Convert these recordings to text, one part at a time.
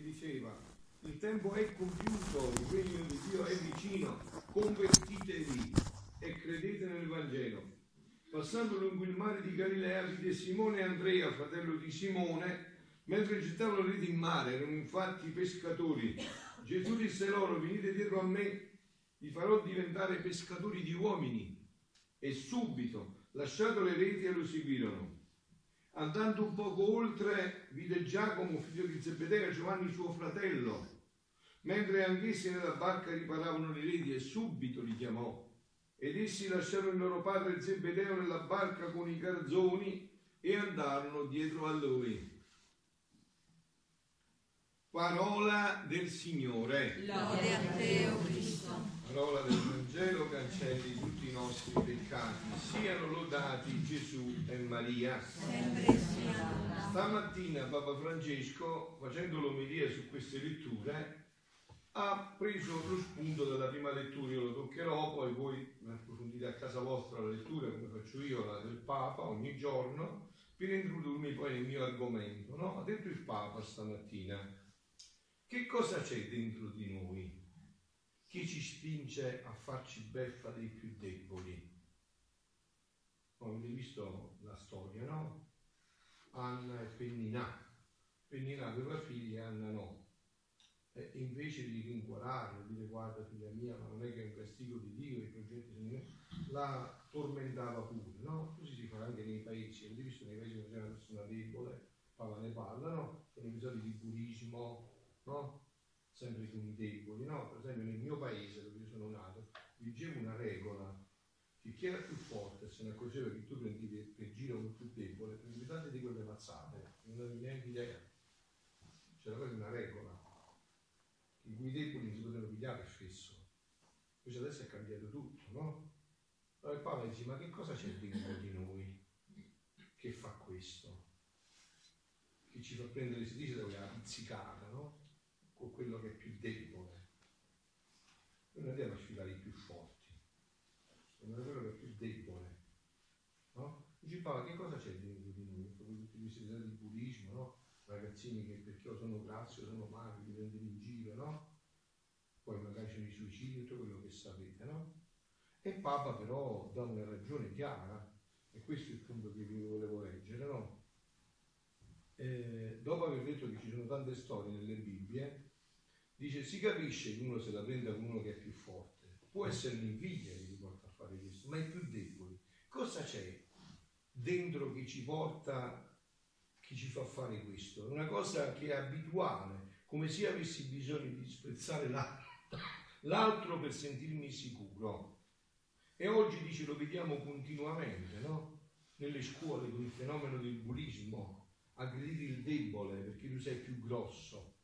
diceva il tempo è compiuto, il regno di Dio è vicino, convertitevi e credete nel Vangelo. Passando lungo il mare di Galilea vide Simone e Andrea, fratello di Simone, mentre gettavano reti in mare, erano infatti pescatori. Gesù disse loro, venite dietro a me, vi farò diventare pescatori di uomini. E subito, lasciato le reti, e lo seguirono. Andando un poco oltre, vide Giacomo, figlio di Zebedeo, Giovanni suo fratello, mentre anch'essi nella barca riparavano le reti, e subito li chiamò. Ed essi lasciarono il loro padre Zebedeo nella barca con i garzoni e andarono dietro a lui. Parola del Signore. Lode a te, o Cristo. Parola del Vangelo cancelli tutti i nostri peccati. Siano lodati Gesù e Maria. Stamattina Papa Francesco, facendo l'omelia su queste letture, ha preso lo spunto dalla prima lettura, io lo toccherò, poi voi approfondite a casa vostra la lettura come faccio io, la del Papa ogni giorno, per introdurmi poi nel mio argomento. No? Ha detto il Papa stamattina, che cosa c'è dentro di noi che ci spinge a farci beffa dei più deboli? Avete visto la storia, no? Anna e Pennina. Pennina aveva figli e Anna no. E invece di rincuorarla, di dire guarda figlia mia, ma non è che è un castigo di Dio, i progetti sono miei, la tormentava pure, no? Così si fa anche nei paesi, avete visto nei paesi dove c'è una persona debole, Papa ne parla, no? Sono episodi di burismo, no? Sempre i deboli, no? Per esempio nel mio paese dove io sono nato, vigevo una regola che chi era più forte se ne accorgeva che tu prendevi per giro un più debole, prendevi tante di quelle mazzate, non avevi neanche idea. C'era quasi una regola. In cui i deboli si potevano pigliare spesso. Invece adesso è cambiato tutto, no? Allora il Papa dice, ma che cosa c'è dentro di noi che fa questo? Che ci fa prendere, si dice, da quella pizzicata, no? Con quello che è più debole. Noi non andiamo a sfidare i più forti, andiamo a quello che è più debole. No? Dice il Papa, che cosa c'è dentro di noi? Tutti questi episodi di burismo, no? Ragazzini che perché io sono grazio, sono magri, li prendono in giro, no? Poi magari c'è i suicidi, tutto quello che sapete, no? E Papa però dà una ragione chiara, e questo è il punto che vi volevo leggere, no? Eh, dopo aver detto che ci sono tante storie nelle Bibbie, dice si capisce che uno se la prenda con uno che è più forte, può essere l'invidia che ti porta a fare questo, ma i più deboli, cosa c'è dentro che ci porta, che ci fa fare questo? Una cosa che è abituale, come se avessi bisogno di spezzare l'altro, l'altro per sentirmi sicuro. E oggi dice lo vediamo continuamente, no? Nelle scuole con il fenomeno del bullismo, aggredire il debole perché tu sei più grosso.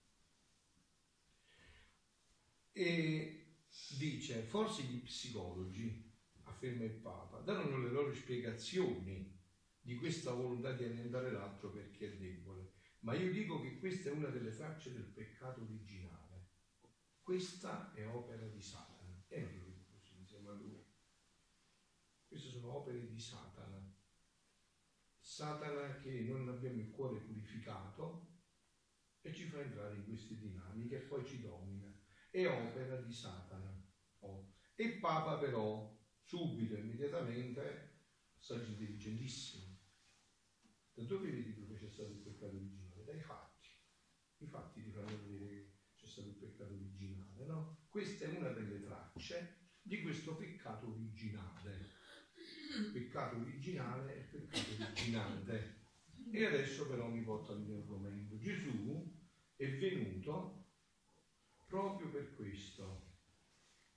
E dice, forse gli psicologi, afferma il Papa, danno le loro spiegazioni di questa volontà di annientare l'altro perché è debole. Ma io dico che questa è una delle facce del peccato originale. Questa è opera di Satana. E dico così insieme a lui. Queste sono opere di Satana. Satana che non abbiamo il cuore purificato e ci fa entrare in queste dinamiche e poi ci domina. È opera di Satana. Oh. E Papa però, subito, immediatamente, passaggi intelligentissimi. Da dove vedi dove c'è stato il peccato originale? Dai fatti. I fatti ti fanno vedere che c'è stato il peccato originale, no? Questa è una delle tracce di questo peccato originale. Peccato originale e peccato originante. E adesso però mi porta al mio argomento. Gesù è venuto proprio per questo,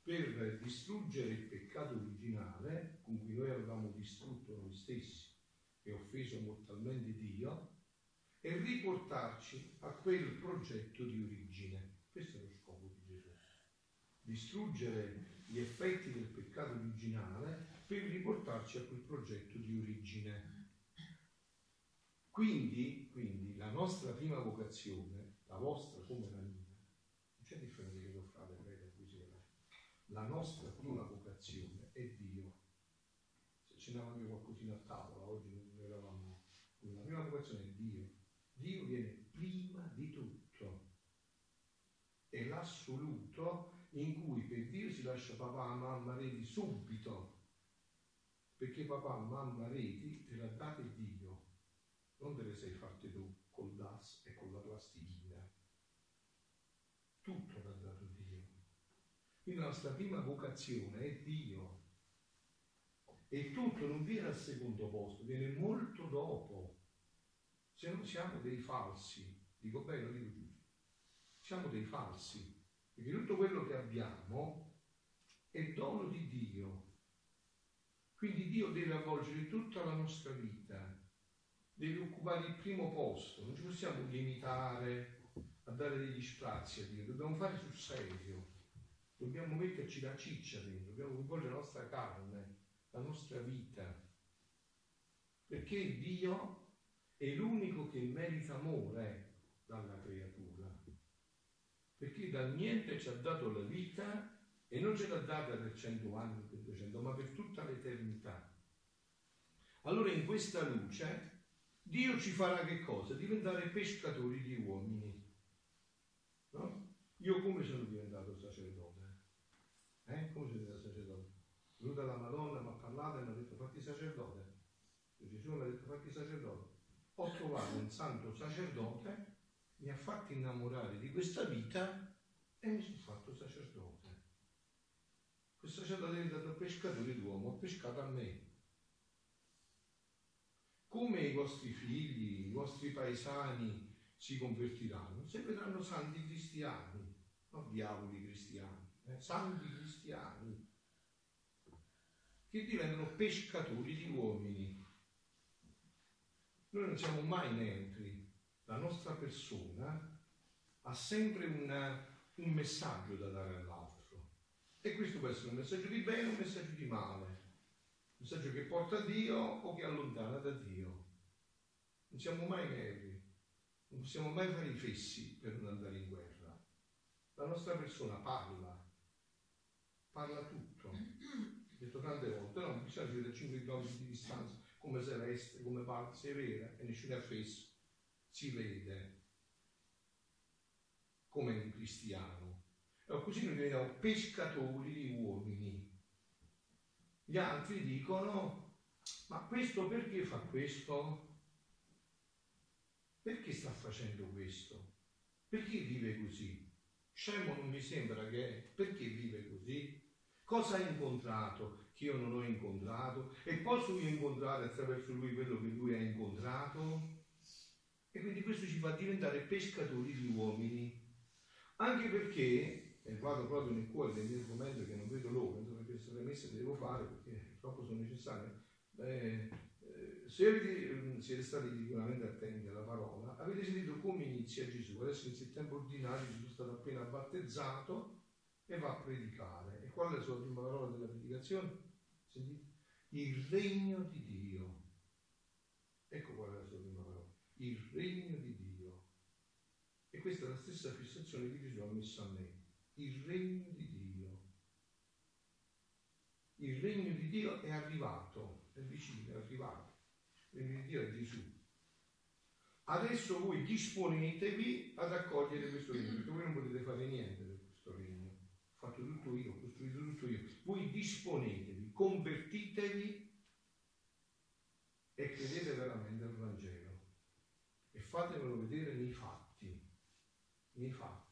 per distruggere il peccato originale con cui noi avevamo distrutto noi stessi e offeso mortalmente Dio e riportarci a quel progetto di origine. Questo è lo scopo di Gesù. Distruggere gli effetti del peccato originale per riportarci a quel progetto di origine. Quindi, quindi la nostra prima vocazione, la vostra come la mia, differenza che lo frate prete qui sera. La nostra prima vocazione è Dio. Se ce n'avevamo qualcosina a tavola, oggi non eravamo. La prima vocazione è Dio. Dio viene prima di tutto. assoluto in cui per Dio si lascia papà, mamma, reti subito, perché papà, mamma, reti te l'ha date Dio, non te le sei fatte tu col DAS e con la plastichina. Tutto l'ha dato Dio. Quindi la nostra prima vocazione è Dio. E tutto non viene al secondo posto, viene molto dopo. Se non siamo dei falsi, dico bene, lo dico giusto, siamo dei falsi perché tutto quello che abbiamo è dono di Dio. Quindi Dio deve avvolgere tutta la nostra vita, deve occupare il primo posto, non ci possiamo limitare a dare degli spazi a Dio, dobbiamo fare sul serio, dobbiamo metterci la ciccia dentro, dobbiamo coinvolgere la nostra carne, la nostra vita, perché Dio è l'unico che merita amore dalla creatura perché dal niente ci ha dato la vita e non ce l'ha data per cento anni, per duecento, ma per tutta l'eternità. Allora in questa luce Dio ci farà che cosa? Diventare pescatori di uomini. No? Io come sono diventato sacerdote? Eh? Come sono diventato sacerdote? Venuta la Madonna, mi ha parlato e mi ha detto fatti sacerdote. Gesù mi ha detto fatti sacerdote. Ho trovato un santo sacerdote mi ha fatto innamorare di questa vita e mi sono fatto sacerdote. Questo sacerdote è diventato pescatore d'uomo, ha pescato a me. Come i vostri figli, i vostri paesani si convertiranno? Se vedranno santi cristiani, non diavoli cristiani, santi cristiani, che diventano pescatori di uomini. Noi non siamo mai neutri, la nostra persona ha sempre una, un messaggio da dare all'altro. E questo può essere un messaggio di bene o un messaggio di male. Un messaggio che porta a Dio o che allontana da Dio. Non siamo mai neri, non possiamo mai fare i fessi per non andare in guerra. La nostra persona parla, parla tutto. Detto tante volte, no, bisogna vedere 5 km di distanza, come se resta, come parla, se è vera, e nessuno è fesso si vede come un cristiano. E così noi diventiamo pescatori di uomini. Gli altri dicono, ma questo perché fa questo? Perché sta facendo questo? Perché vive così? Scemo non mi sembra che. Perché vive così? Cosa ha incontrato che io non ho incontrato? E posso io incontrare attraverso lui quello che lui ha incontrato? E quindi questo ci fa diventare pescatori di uomini. Anche perché, e vado proprio nel cuore del mio argomento che non vedo l'ora, perché queste premesse le devo fare perché troppo sono necessarie. Eh, se avete, mm, siete stati sicuramente attenti alla parola, avete sentito come inizia Gesù. Adesso in settembre ordinario Gesù è stato appena battezzato e va a predicare. E qual è la prima parola della predicazione? Sentite? Il regno di Dio. Ecco qual è la sua prima parola il regno di Dio. E questa è la stessa fissazione che Gesù ha messo a me, il regno di Dio. Il regno di Dio è arrivato, è vicino, è arrivato. Il regno di Dio è Gesù. Adesso voi disponetevi ad accogliere questo regno, perché voi non potete fare niente per questo regno. Ho fatto tutto io, ho costruito tutto io. Voi disponetevi, convertitevi e credete veramente al Vangelo e fatemelo vedere nei fatti, nei fatti.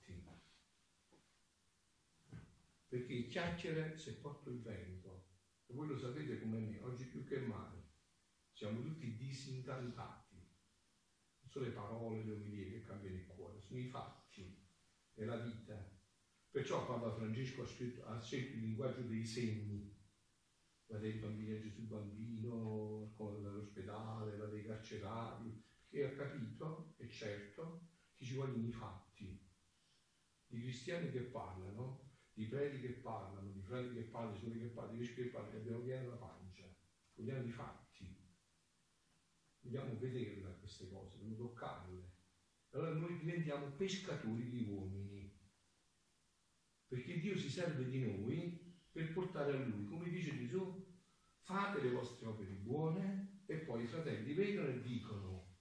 Perché chiacchiere se porto il vento, e voi lo sapete come me, oggi più che mai, siamo tutti disincantati. Non sono le parole, le omilie che cambiano il cuore, sono i fatti, è la vita. Perciò Papa Francesco ha, scritto, ha scelto il linguaggio dei segni, la dei bambini a Gesù bambino, dall'ospedale, la dei carcerati, che ha capito, è certo, che ci vogliono i fatti, di cristiani che parlano, di preti che parlano, di frati che parlano, di suori che parlano, di vescovi che parlano, abbiamo pieno la pancia, vogliamo i fatti, vogliamo vederle queste cose, vogliamo toccarle. Allora noi diventiamo pescatori di uomini, perché Dio si serve di noi per portare a Lui, come dice Gesù, fate le vostre opere buone e poi i fratelli vedono e dicono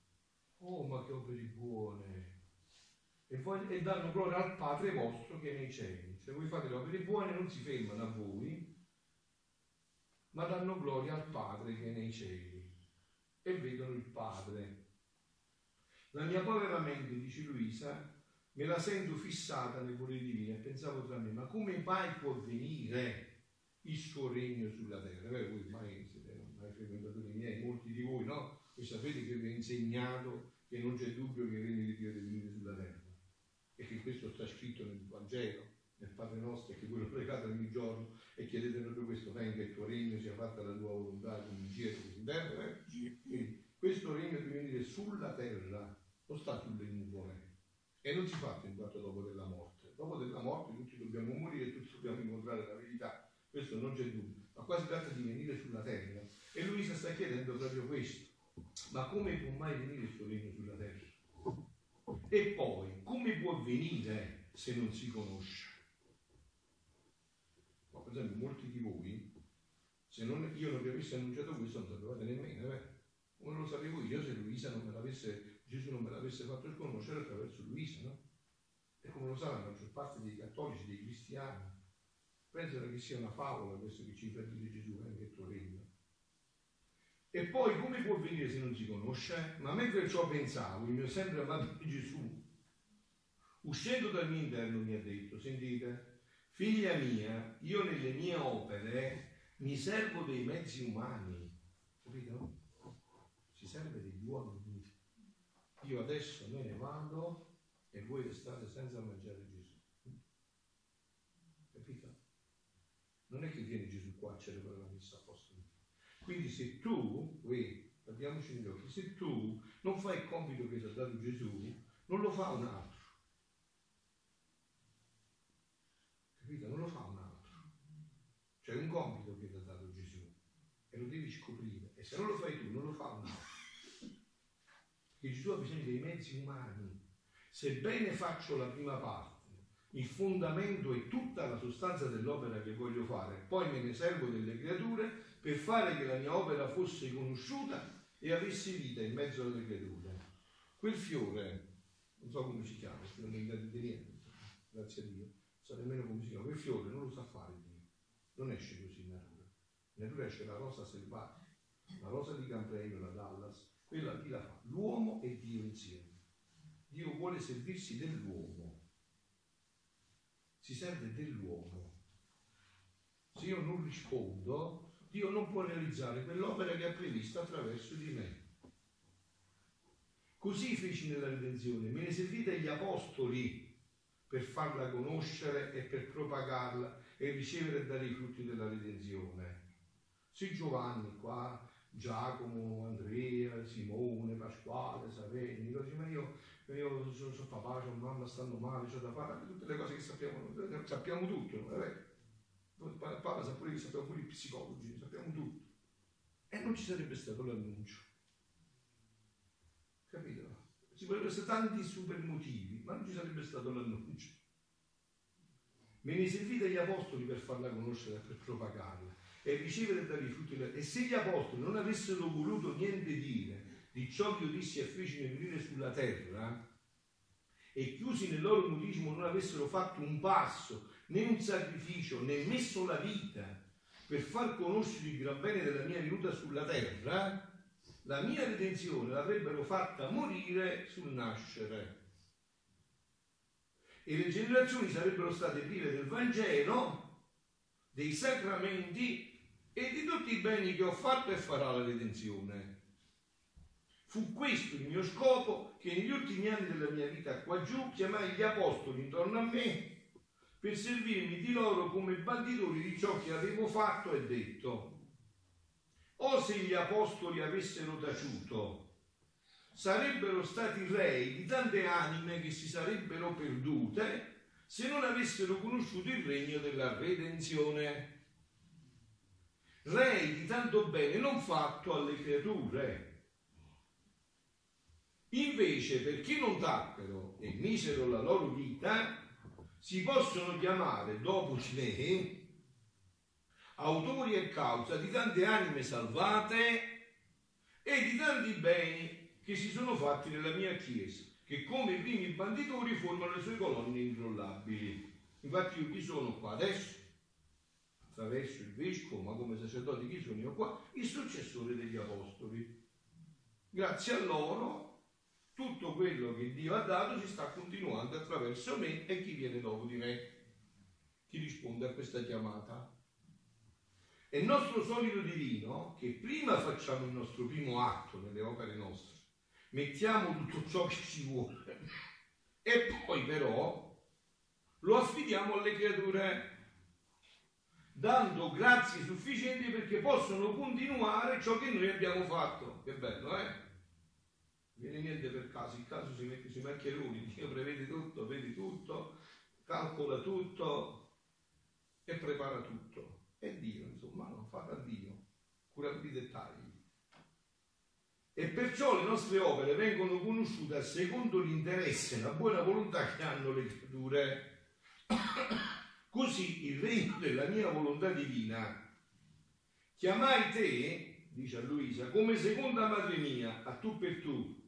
Oh, ma che opere buone! e, voglio, e danno gloria al Padre vostro che è nei cieli. Se voi fate le opere buone non si fermano a voi, ma danno gloria al Padre che è nei cieli e vedono il Padre. La mia povera mente, dice Luisa, me la sento fissata nel volere divino e pensavo tra me, ma come mai può venire il suo regno sulla terra? Beh, voi mai siete mai frequentatori miei, molti di voi, no? Voi sapete che vi ho insegnato che non c'è dubbio che il regno di Dio deve venire sulla terra e che questo sta scritto nel Vangelo, nel Padre nostro, e che voi lo pregate ogni giorno e chiedete proprio questo, venga il tuo regno, sia fatta la tua volontà come in cielo così in terra. Eh? Quindi questo regno deve venire sulla terra, non sta sulle nuvole. E non si fa tentato dopo della morte. Dopo della morte tutti dobbiamo morire, tutti dobbiamo incontrare la verità. Questo non c'è dubbio. Ma qua si tratta di venire sulla terra. E Luisa sta chiedendo proprio questo. Ma come può mai venire il suo regno sulla terra? E poi, come può venire se non si conosce? Ma per esempio, molti di voi, se non, io non vi avessi annunciato questo, non sapevate nemmeno, eh? non lo sapevo io se Luisa non me l'avesse, Gesù non me l'avesse fatto conoscere attraverso Luisa, no? E come lo sa la maggior parte dei cattolici, dei cristiani, pensano che sia una favola questo che ci dire Gesù, eh, che è il tuo regno. E poi come può venire se non si conosce? Ma mentre ciò pensavo, il mio sempre amato Gesù, uscendo dal mio interno, mi ha detto, sentite, figlia mia, io nelle mie opere mi servo dei mezzi umani, capito? Si serve degli uomini. Io adesso me ne vado e voi restate senza mangiare Gesù. Capito? Non è che viene Gesù qua a celebrare la messa apostolica. Quindi se tu, qui, guardiamoci negli occhi, se tu non fai il compito che ti ha dato Gesù, non lo fa un altro. Capito? Non lo fa un altro. C'è un compito che ti ha dato Gesù e lo devi scoprire. E se non lo fai tu, non lo fa un altro. Gesù ha bisogno dei mezzi umani. Sebbene faccio la prima parte, il fondamento è tutta la sostanza dell'opera che voglio fare, poi me ne servo delle creature per fare che la mia opera fosse conosciuta e avesse vita in mezzo alle creature. Quel fiore, non so come si chiama, non mi intendete niente, grazie a Dio, non so nemmeno come si chiama, quel fiore non lo sa fare Dio, non esce così in natura. In natura esce la rosa selvatica, la rosa di Campreno, la Dallas, quella chi la fa? L'uomo e Dio insieme. Dio vuole servirsi dell'uomo, si serve dell'uomo. Se io non rispondo, Dio non può realizzare quell'opera che ha previsto attraverso di me. Così feci nella redenzione, me ne servite gli apostoli per farla conoscere e per propagarla e ricevere e dare i frutti della redenzione. Sì, Giovanni qua, Giacomo, Andrea, Simone, Pasquale, Saveni, ma io, io sono, sono papà, sono mamma, stanno male, ho da fare, tutte le cose che sappiamo, sappiamo tutto, non è vero? Paolo sa pure che sappiamo pure i psicologi, sappiamo tutto. E non ci sarebbe stato l'annuncio. Capito? Ci potrebbero essere tanti super motivi, ma non ci sarebbe stato l'annuncio. Me ne servite gli apostoli per farla conoscere, per propagarla e ricevere e dare i frutti. E se gli apostoli non avessero voluto niente dire di ciò che io dissi e feci nel venire sulla terra, e chiusi nel loro mutismo non avessero fatto un passo né un sacrificio, né messo la vita per far conoscere il gran bene della mia venuta sulla terra, la mia redenzione l'avrebbero fatta morire sul nascere. E le generazioni sarebbero state prive del Vangelo, dei sacramenti e di tutti i beni che ho fatto e farà la redenzione. Fu questo il mio scopo che negli ultimi anni della mia vita qua giù chiamai gli apostoli intorno a me per servirmi di loro come banditori di ciò che avevo fatto e detto. O se gli apostoli avessero taciuto, sarebbero stati rei di tante anime che si sarebbero perdute se non avessero conosciuto il regno della redenzione. Rei di tanto bene non fatto alle creature. Invece, per chi non tacquero e misero la loro vita, si possono chiamare dopo di me autori e causa di tante anime salvate e di tanti beni che si sono fatti nella mia Chiesa. che come i primi banditori formano le sue colonne incrollabili. Infatti io chi sono qua adesso? Attraverso il vescovo, ma come sacerdote chi sono io qua? Il successore degli apostoli. Grazie a loro tutto quello che Dio ha dato si sta continuando attraverso me e chi viene dopo di me. Chi risponde a questa chiamata? È il nostro solito divino che prima facciamo il nostro primo atto nelle opere nostre mettiamo tutto ciò che ci vuole e poi però lo affidiamo alle creature dando grazie sufficienti perché possono continuare ciò che noi abbiamo fatto. Che bello, eh? Viene niente per caso, il caso si mette sui maccheroni, Dio prevede tutto, vede tutto, calcola tutto e prepara tutto. È Dio, insomma, no, fa da Dio, cura tutti i dettagli. E perciò le nostre opere vengono conosciute secondo l'interesse e la buona volontà che hanno le creature. Così il regno della mia volontà divina chiamai te, dice a Luisa, come seconda madre mia, a tu per tu,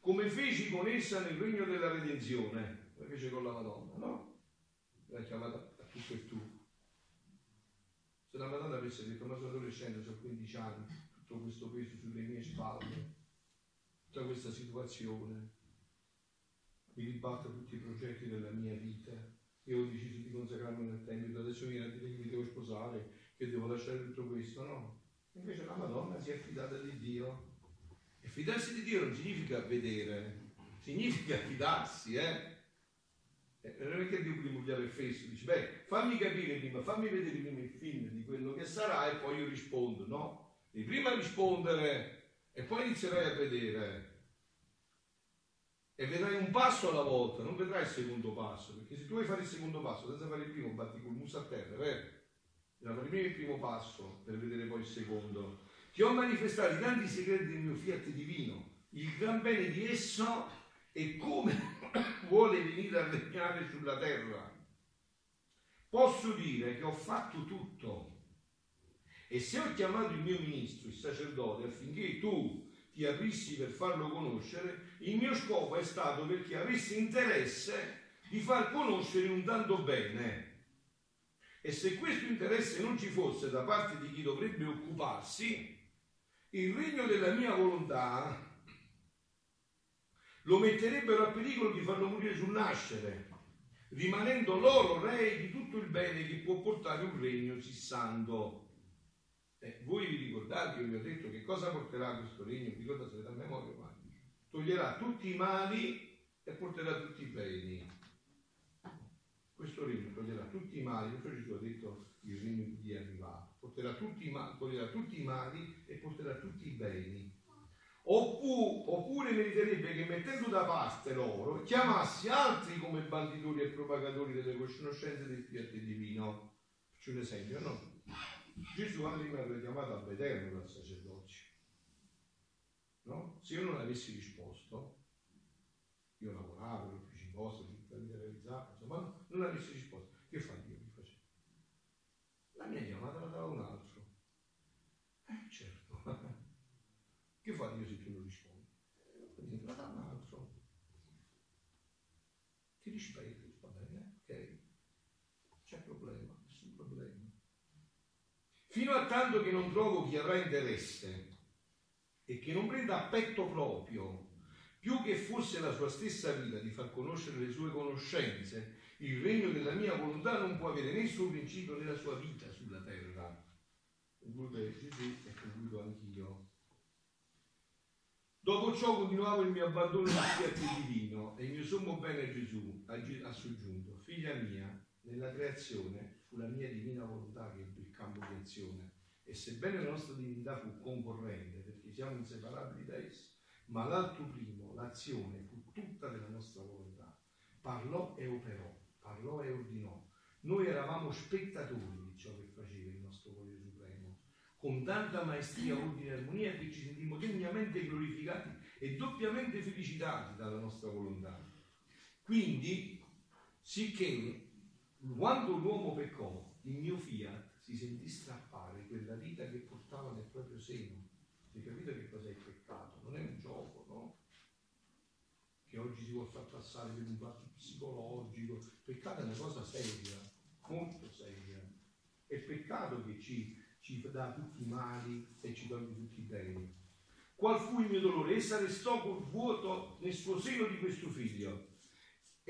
come feci con essa nel regno della redenzione, come fece con la Madonna, no? L'ha chiamata a tu per tu. Se la Madonna avesse detto, ma sono adolescente, ho 15 anni, tutto questo peso sulle mie spalle, tutta questa situazione, mi ribatto tutti i progetti della mia vita. Io ho deciso di consacrarmi nel Tempio, adesso mi devo sposare, che devo lasciare tutto questo, no. Invece la Madonna si è affidata di Dio. E fidarsi di Dio non significa vedere, significa fidarsi, eh. eh non è che Dio prima gli aveva fesso, dice, beh, fammi capire prima, fammi vedere prima il film di quello che sarà e poi io rispondo, no? Devi prima rispondere e poi inizierai a vedere. E vedrai un passo alla volta, non vedrai il secondo passo, perché se tu vuoi fare il secondo passo senza fare il primo, batti col muso a terra, vero? Devi fare prima il primo passo per vedere poi il secondo. Ti ho manifestato i grandi segreti del mio fiat divino, il gran bene di esso e come vuole venire a regnare sulla terra. Posso dire che ho fatto tutto e se ho chiamato il mio ministro, il sacerdote, affinché tu aprissi per farlo conoscere, il mio scopo è stato perché avessi interesse di far conoscere un tanto bene. E se questo interesse non ci fosse da parte di chi dovrebbe occuparsi, il regno della mia volontà lo metterebbero a pericolo di farlo morire sul nascere, rimanendo loro rei di tutto il bene che può portare un regno sissando. Eh, voi vi ricordate, io vi ho detto che cosa porterà questo regno, vi ricordate da memoria, ma toglierà tutti i mali e porterà tutti i beni. Questo regno toglierà tutti i mali, questo Gesù ha detto il regno di arrivato, porterà tutti i mali, toglierà tutti i mali e porterà tutti i beni. Oppure, oppure meriterebbe che mettendo da parte loro chiamassi altri come banditori e propagatori delle conoscenze del fiat divino. Faccio un esempio, no? Gesù prima aveva chiamato a vederlo dal sacerdozio. No? Se io non avessi risposto, io lavoravo, tutta la vita realizzata, insomma, non avessi risposto, che fa Dio? Mi faceva? La mia chiamata la dava un altro. Eh certo. che fa Dio se tu non rispondi? La dà un altro. Ti rispetto, va bene, ok? C'è problema fino a tanto che non trovo chi avrà interesse e che non prenda a petto proprio, più che fosse la sua stessa vita, di far conoscere le sue conoscenze, il regno della mia volontà non può avere suo principio né la sua vita sulla terra. Conclude Gesù e concludo anch'io. Dopo ciò continuavo il mio abbandono al fiat divino e il mio sommo bene Gesù ha soggiunto, figlia mia, nella creazione fu la mia divina volontà che ebbe il campo di azione e sebbene la nostra divinità fu concorrente perché siamo inseparabili da essa, ma l'altro primo, l'azione, fu tutta della nostra volontà. Parlò e operò, parlò e ordinò. Noi eravamo spettatori di ciò che faceva il nostro volere supremo, con tanta maestria, ordine e armonia che ci sentimmo degnamente glorificati e doppiamente felicitati dalla nostra volontà. Quindi, sicché quando l'uomo peccò, il mio fiat si sentì strappare quella vita che portava nel proprio seno. Hai capito che cos'è il peccato? Non è un gioco, no? Che oggi si vuole far passare per un fatto psicologico. Peccato è una cosa seria, molto seria. È peccato che ci, ci dà tutti i mali e ci toglie tutti i beni. Qual fu il mio dolore? Essa restò col vuoto nel suo seno di questo figlio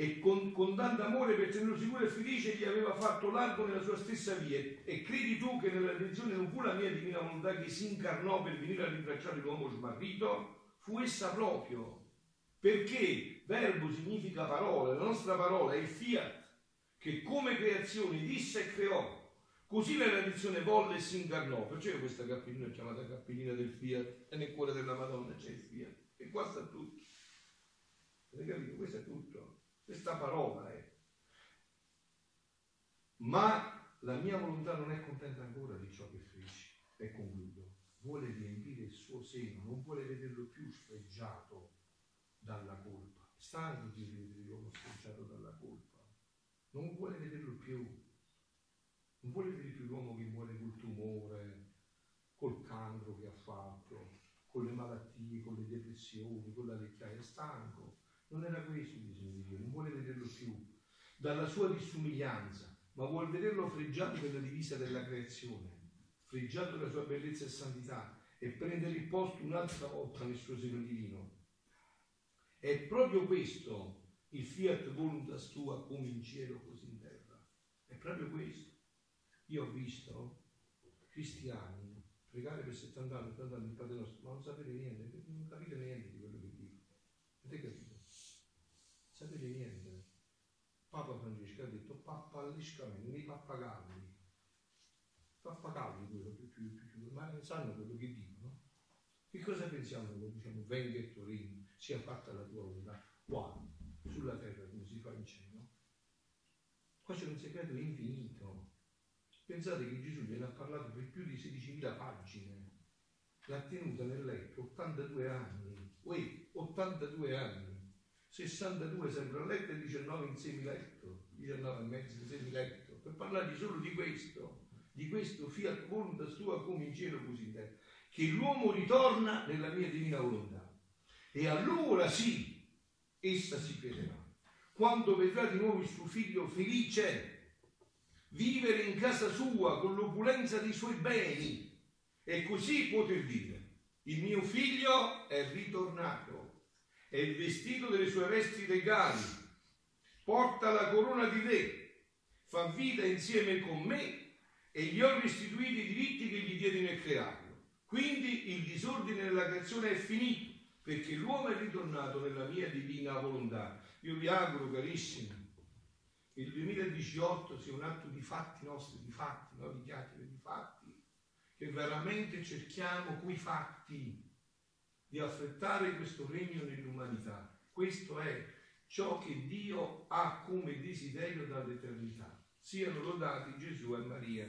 e con, con tanto amore per tenerlo sicuro e felice gli aveva fatto largo nella sua stessa via. E credi tu che nella redenzione non fu la mia divina volontà che si incarnò per venire a rintracciare l'uomo smarrito? Fu essa proprio. Perché verbo significa parola, la nostra parola è il fiat, che come creazione disse e creò. Così la tradizione volle e si incarnò. Perciò questa cappellina è chiamata cappellina del fiat e nel cuore della Madonna c'è il fiat. E qua sta tutto. Avete capito? Questo è tutto. Questa parola è. Ma la mia volontà non è contenta ancora di ciò che feci. E concludo. Vuole riempire il suo seno, non vuole vederlo più sfregiato dalla colpa. Stanco di vedere l'uomo sfregiato dalla colpa. Non vuole vederlo più. Non vuole vedere più l'uomo che muore col tumore, col cancro che ha fatto, con le malattie, con le depressioni, con la vecchiaia. È stanco non era questo il disegno di Dio, non vuole vederlo più dalla sua disumiglianza, ma vuole vederlo freggiato per la divisa della creazione, freggiato della sua bellezza e santità e prendere il posto un'altra volta nel suo seno divino. È proprio questo il fiat voluntas tua come in cielo così in terra. È proprio questo. Io ho visto cristiani pregare per 70 anni, 80 anni il Padre nostro, ma non sapete niente, non capite niente di quello che dico. Avete capito? Sapete niente? Papa Francesco ha detto pappalliscamente, nei pappagalli. Pappagalli quello più, più, più, più, ma non sanno quello che dicono. Che cosa pensiamo quando diciamo venga e Torino, sia fatta la tua volontà qua, sulla terra come si fa in cielo? Qua c'è un segreto infinito. Pensate che Gesù gliene ha parlato per più di 16.000 pagine. L'ha tenuta nel letto 82 anni. Uè, 82 anni 62 sempre a letto e 19 in semiletto, 19 e mezzo in semiletto, per parlare solo di questo, di questo fiat voluntas tua come in cielo così in terra, che l'uomo ritorna nella mia divina volontà. E allora sì, essa si crederà, quando vedrà di nuovo il suo figlio felice, vivere in casa sua con l'opulenza dei suoi beni, e così poter dire, il mio figlio è ritornato è il vestito delle sue vesti regali, porta la corona di re, fa vita insieme con me e gli ho restituiti i diritti che gli diedi nel crearlo. Quindi il disordine nella creazione è finito, perché l'uomo è ritornato nella mia divina volontà. Io vi auguro, carissimi, che il 2018 sia un atto di fatti nostri, di fatti, no? di chiacchiere di fatti, che veramente cerchiamo quei fatti di affrettare questo regno nell'umanità. Questo è ciò che Dio ha come desiderio dall'eternità. Siano lodati Gesù e Maria.